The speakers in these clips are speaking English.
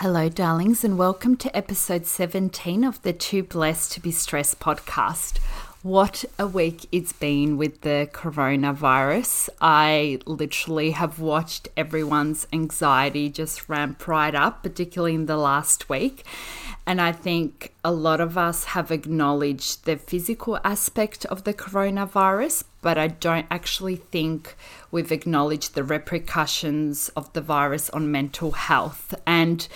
Hello, darlings, and welcome to episode 17 of the Too Blessed to Be Stressed podcast. What a week it's been with the coronavirus. I literally have watched everyone's anxiety just ramp right up, particularly in the last week. And I think a lot of us have acknowledged the physical aspect of the coronavirus, but I don't actually think we've acknowledged the repercussions of the virus on mental health. And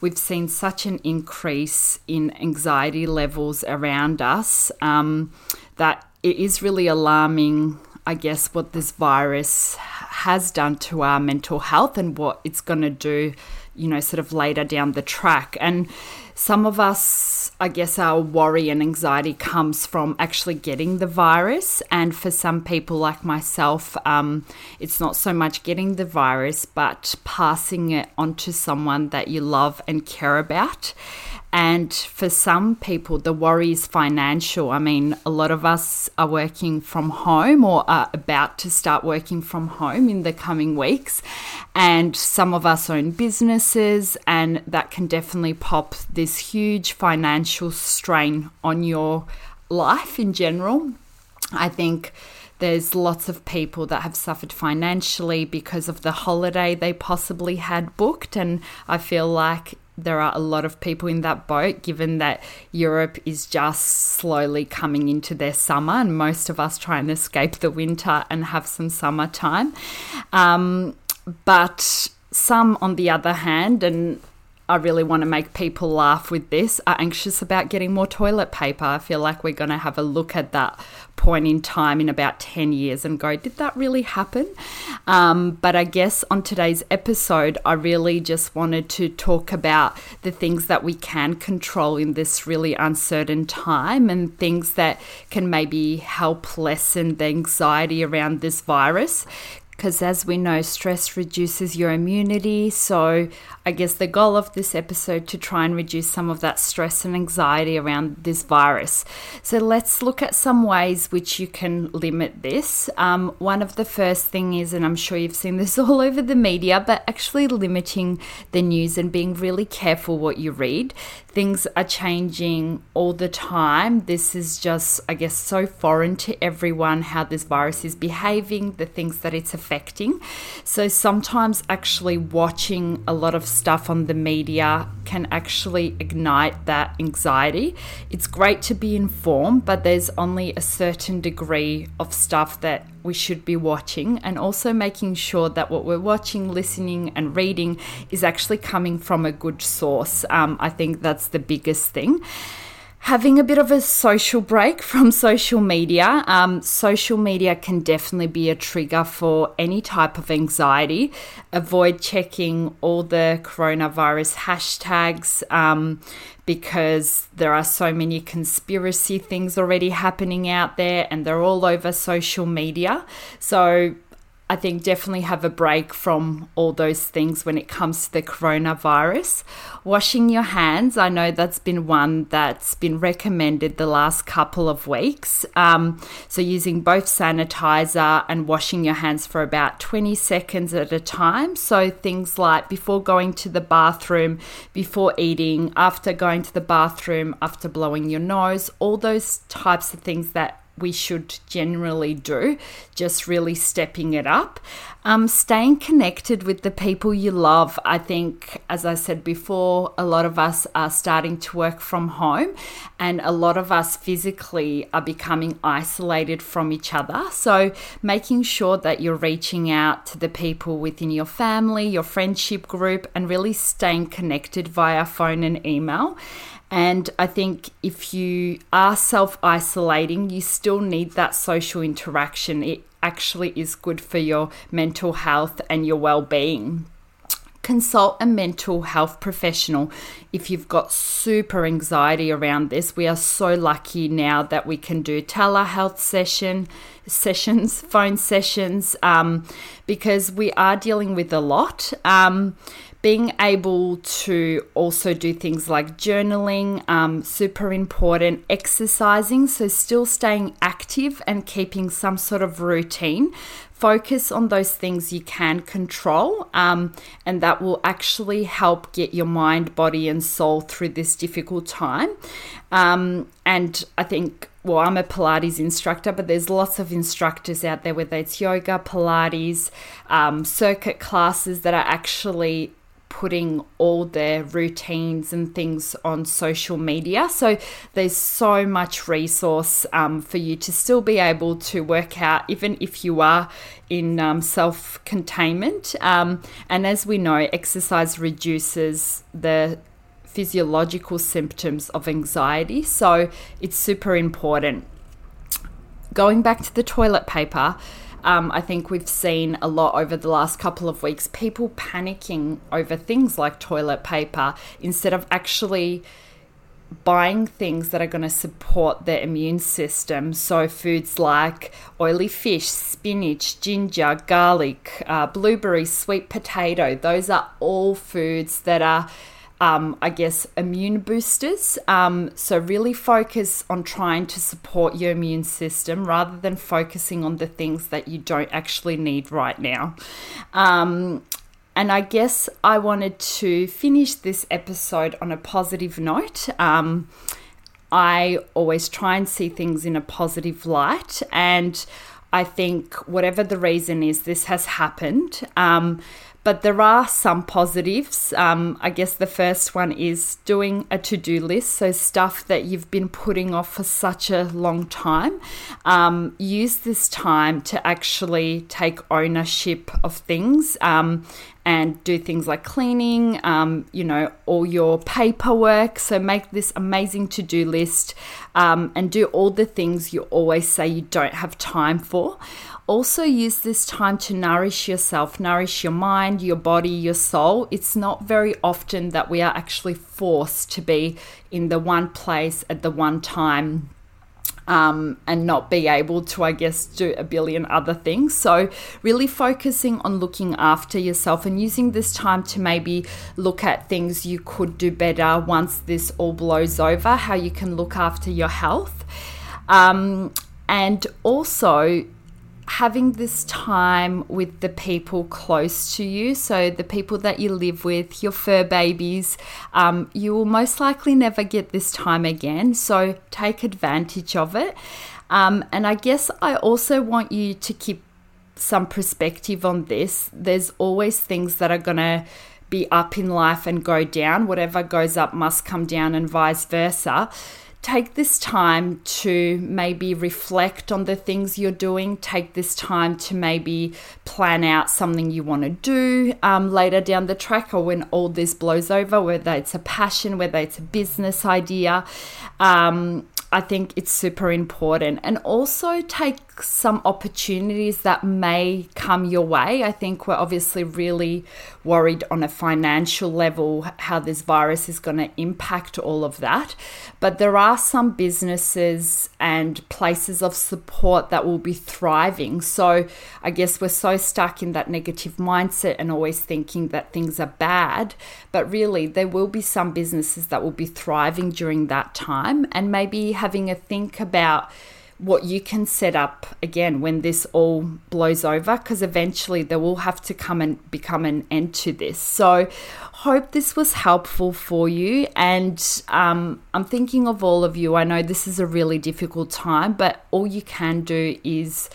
we've seen such an increase in anxiety levels around us um, that it is really alarming, I guess, what this virus has done to our mental health and what it's going to do, you know, sort of later down the track. And some of us, I guess, our worry and anxiety comes from actually getting the virus. And for some people, like myself, um, it's not so much getting the virus, but passing it on to someone that you love and care about. And for some people, the worry is financial. I mean, a lot of us are working from home or are about to start working from home in the coming weeks. And some of us own businesses, and that can definitely pop this huge financial strain on your life in general. I think there's lots of people that have suffered financially because of the holiday they possibly had booked. And I feel like there are a lot of people in that boat, given that Europe is just slowly coming into their summer, and most of us try and escape the winter and have some summertime. Um, but some, on the other hand, and I really want to make people laugh with this, are anxious about getting more toilet paper. I feel like we're going to have a look at that point in time in about 10 years and go, did that really happen? Um, but I guess on today's episode, I really just wanted to talk about the things that we can control in this really uncertain time and things that can maybe help lessen the anxiety around this virus because as we know, stress reduces your immunity. So, I guess the goal of this episode to try and reduce some of that stress and anxiety around this virus. So, let's look at some ways which you can limit this. Um, one of the first thing is, and I'm sure you've seen this all over the media, but actually limiting the news and being really careful what you read. Things are changing all the time. This is just, I guess, so foreign to everyone how this virus is behaving, the things that it's affecting affecting. So sometimes actually watching a lot of stuff on the media can actually ignite that anxiety. It's great to be informed, but there's only a certain degree of stuff that we should be watching, and also making sure that what we're watching, listening, and reading is actually coming from a good source. Um, I think that's the biggest thing having a bit of a social break from social media. Um, social media can definitely be a trigger for any type of anxiety. Avoid checking all the coronavirus hashtags. Um, because there are so many conspiracy things already happening out there and they're all over social media. So I think definitely have a break from all those things when it comes to the coronavirus. Washing your hands, I know that's been one that's been recommended the last couple of weeks. Um, so, using both sanitizer and washing your hands for about 20 seconds at a time. So, things like before going to the bathroom, before eating, after going to the bathroom, after blowing your nose, all those types of things that we should generally do, just really stepping it up. Um, staying connected with the people you love. I think, as I said before, a lot of us are starting to work from home, and a lot of us physically are becoming isolated from each other. So, making sure that you're reaching out to the people within your family, your friendship group, and really staying connected via phone and email. And I think if you are self isolating, you still need that social interaction. It actually is good for your mental health and your well being. Consult a mental health professional if you've got super anxiety around this. We are so lucky now that we can do telehealth session sessions, phone sessions, um, because we are dealing with a lot. Um, being able to also do things like journaling, um, super important, exercising, so still staying active and keeping some sort of routine. Focus on those things you can control, um, and that will actually help get your mind, body, and soul through this difficult time. Um, and I think well, I'm a Pilates instructor, but there's lots of instructors out there, whether it's yoga, Pilates, um, circuit classes that are actually putting all their routines and things on social media. So there's so much resource um, for you to still be able to work out, even if you are in um, self containment. Um, and as we know, exercise reduces the physiological symptoms of anxiety. So it's super important. Going back to the toilet paper, um, I think we've seen a lot over the last couple of weeks people panicking over things like toilet paper instead of actually buying things that are going to support their immune system. So, foods like oily fish, spinach, ginger, garlic, uh, blueberry, sweet potato, those are all foods that are um, I guess, immune boosters. Um, so, really focus on trying to support your immune system rather than focusing on the things that you don't actually need right now. Um, and I guess I wanted to finish this episode on a positive note. Um, I always try and see things in a positive light. And I think, whatever the reason is, this has happened. But there are some positives. Um, I guess the first one is doing a to do list. So, stuff that you've been putting off for such a long time. Um, use this time to actually take ownership of things um, and do things like cleaning, um, you know, all your paperwork. So, make this amazing to do list um, and do all the things you always say you don't have time for also use this time to nourish yourself, nourish your mind, your body, your soul. It's not very often that we are actually forced to be in the one place at the one time. Um, and not be able to, I guess, do a billion other things. So, really focusing on looking after yourself and using this time to maybe look at things you could do better once this all blows over, how you can look after your health. Um, and also, having this time with the people close to you, so the people that you live with, your fur babies, um, you will most likely never get this time again. So take advantage of it. Um, and I guess I also want you to keep some perspective on this. There's always things that are going to be up in life and go down. Whatever goes up must come down, and vice versa take this time to maybe reflect on the things you're doing. Take this time to maybe plan out something you want to do um, later down the track or when all this blows over, whether it's a passion, whether it's a business idea. Um, I think it's super important. And also take some opportunities that may come your way. I think we're obviously really worried on a financial level how this virus is going to impact all of that. But there are some businesses and places of support that will be thriving. So I guess we're so stuck in that negative mindset and always thinking that things are bad. But really, there will be some businesses that will be thriving during that time and maybe having a think about what you can set up again when this all blows over because eventually there will have to come and become an end to this. So hope this was helpful for you and um, i'm thinking of all of you. I know this is a really difficult time but all you can do is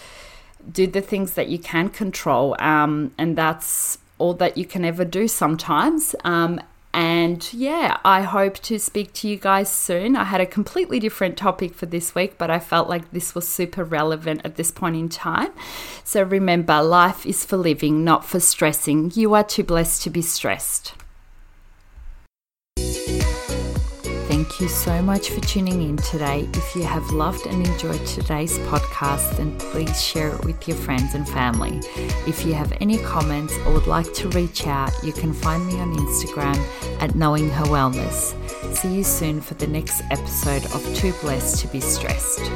do the things that you can control um, and that's all that you can ever do sometimes um, and yeah, I hope to speak to you guys soon. I had a completely different topic for this week, but I felt like this was super relevant at this point in time. So remember, life is for living, not for stressing. You are too blessed to be stressed. Thank you so much for tuning in today. If you have loved and enjoyed today's podcast, then please share it with your friends and family. If you have any comments or would like to reach out, you can find me on Instagram at Knowing Her Wellness. See you soon for the next episode of Too Blessed to Be Stressed.